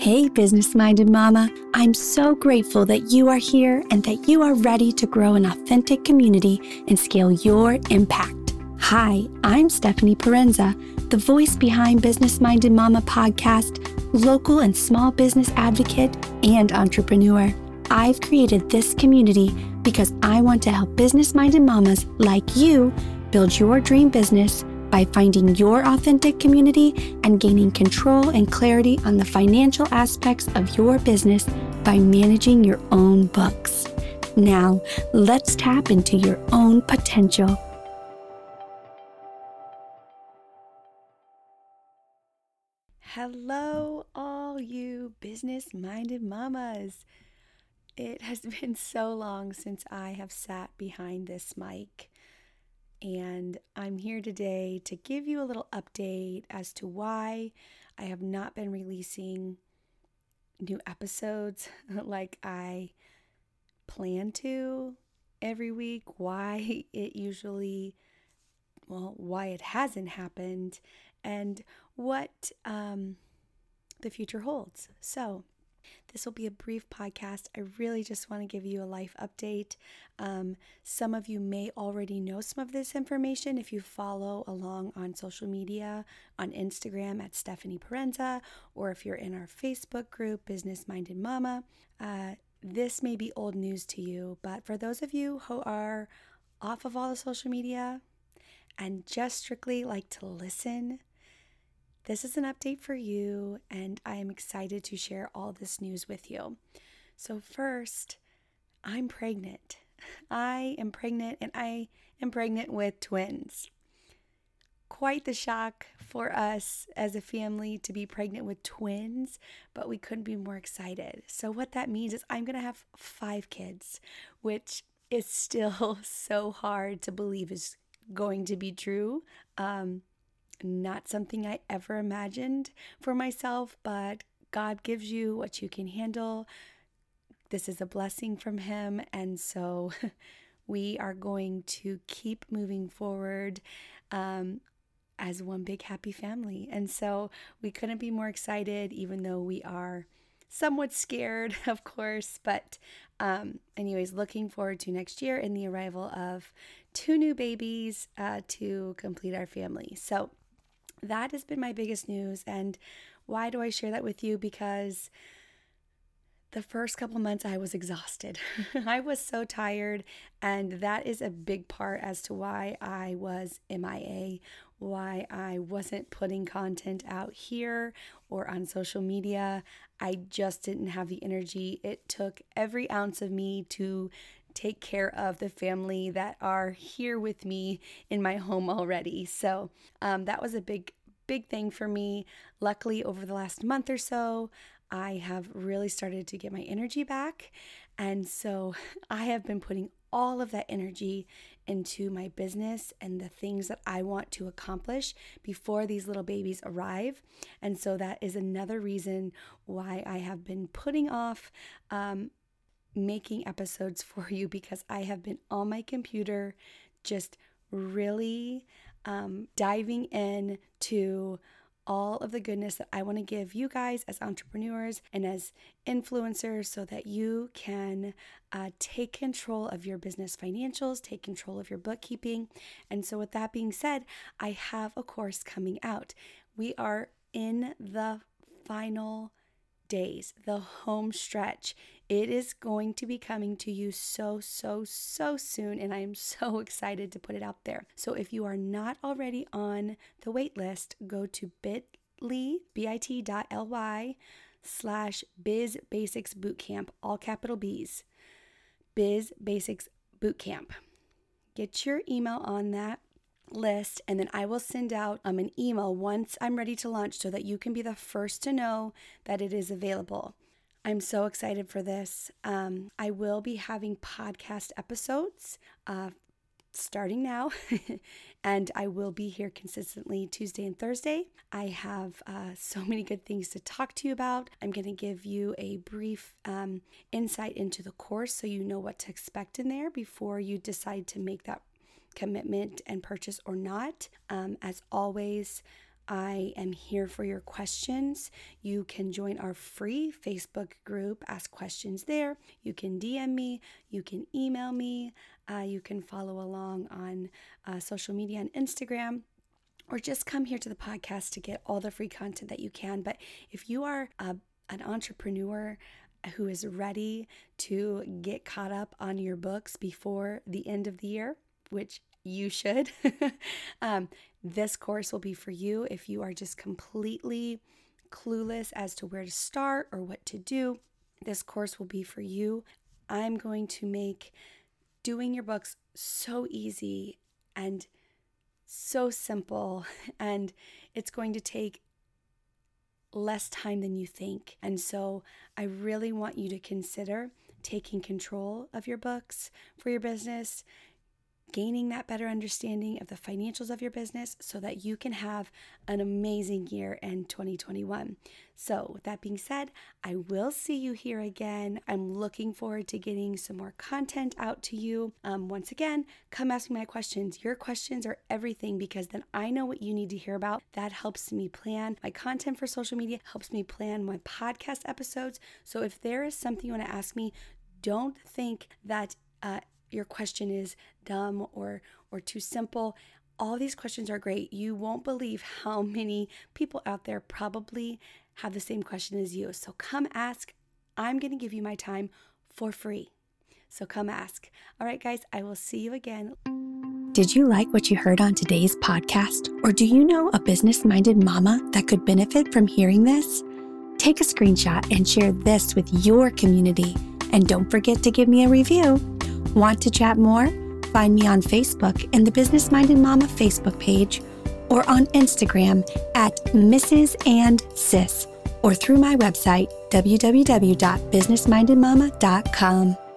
Hey, business minded mama. I'm so grateful that you are here and that you are ready to grow an authentic community and scale your impact. Hi, I'm Stephanie Parenza, the voice behind Business Minded Mama podcast, local and small business advocate, and entrepreneur. I've created this community because I want to help business minded mamas like you build your dream business by finding your authentic community and gaining control and clarity on the financial aspects of your business by managing your own books. Now, let's tap into your own potential. Hello, all you business minded mamas. It has been so long since I have sat behind this mic and I'm here today to give you a little update as to why I have not been releasing new episodes like I plan to every week, why it usually, well, why it hasn't happened, and what um, the future holds. So, this will be a brief podcast. I really just want to give you a life update. Um, some of you may already know some of this information if you follow along on social media on Instagram at Stephanie Parenza, or if you're in our Facebook group, Business Minded Mama. Uh, this may be old news to you, but for those of you who are off of all the social media and just strictly like to listen, this is an update for you, and I am excited to share all this news with you. So, first, I'm pregnant. I am pregnant, and I am pregnant with twins. Quite the shock for us as a family to be pregnant with twins, but we couldn't be more excited. So, what that means is I'm to have five kids, which is still so hard to believe is going to be true. Um, not something I ever imagined for myself, but God gives you what you can handle. This is a blessing from Him. And so we are going to keep moving forward um, as one big happy family. And so we couldn't be more excited, even though we are somewhat scared, of course. But, um, anyways, looking forward to next year and the arrival of two new babies uh, to complete our family. So, that has been my biggest news. And why do I share that with you? Because the first couple months I was exhausted. I was so tired, and that is a big part as to why I was MIA, why I wasn't putting content out here or on social media. I just didn't have the energy. It took every ounce of me to take care of the family that are here with me in my home already. So um, that was a big, big thing for me. Luckily, over the last month or so, I have really started to get my energy back. And so I have been putting all of that energy into my business and the things that I want to accomplish before these little babies arrive. And so that is another reason why I have been putting off um, making episodes for you because I have been on my computer just really um, diving in to all of the goodness that I want to give you guys as entrepreneurs and as influencers so that you can uh, take control of your business financials, take control of your bookkeeping. And so, with that being said, I have a course coming out. We are in the final days, the home stretch. It is going to be coming to you so, so, so soon, and I am so excited to put it out there. So if you are not already on the wait list, go to bit.ly, bit.ly slash biz basics bootcamp, all capital B's, biz basics bootcamp. Get your email on that list and then I will send out um, an email once I'm ready to launch so that you can be the first to know that it is available. I'm so excited for this. Um, I will be having podcast episodes uh, starting now, and I will be here consistently Tuesday and Thursday. I have uh, so many good things to talk to you about. I'm going to give you a brief um, insight into the course so you know what to expect in there before you decide to make that commitment and purchase or not. Um, as always, I am here for your questions. You can join our free Facebook group, ask questions there. You can DM me, you can email me, uh, you can follow along on uh, social media and Instagram or just come here to the podcast to get all the free content that you can. But if you are a, an entrepreneur, who is ready to get caught up on your books before the end of the year, which you should. um, this course will be for you if you are just completely clueless as to where to start or what to do. This course will be for you. I'm going to make doing your books so easy and so simple, and it's going to take less time than you think. And so I really want you to consider taking control of your books for your business gaining that better understanding of the financials of your business so that you can have an amazing year in 2021. So, with that being said, I will see you here again. I'm looking forward to getting some more content out to you. Um, once again, come ask me my questions. Your questions are everything because then I know what you need to hear about. That helps me plan my content for social media, helps me plan my podcast episodes. So, if there is something you want to ask me, don't think that uh, your question is dumb or or too simple all these questions are great. You won't believe how many people out there probably have the same question as you. So come ask. I'm going to give you my time for free. So come ask. All right guys i will see you again. Did you like what you heard on today's podcast? Or do you know a business minded mama that could benefit from hearing this? Take a screenshot and share this with your community. And don't forget to give me a review Want to chat more? Find me on Facebook in the Business Minded Mama Facebook page or on Instagram at Mrs. and Sis or through my website, www.businessmindedmama.com.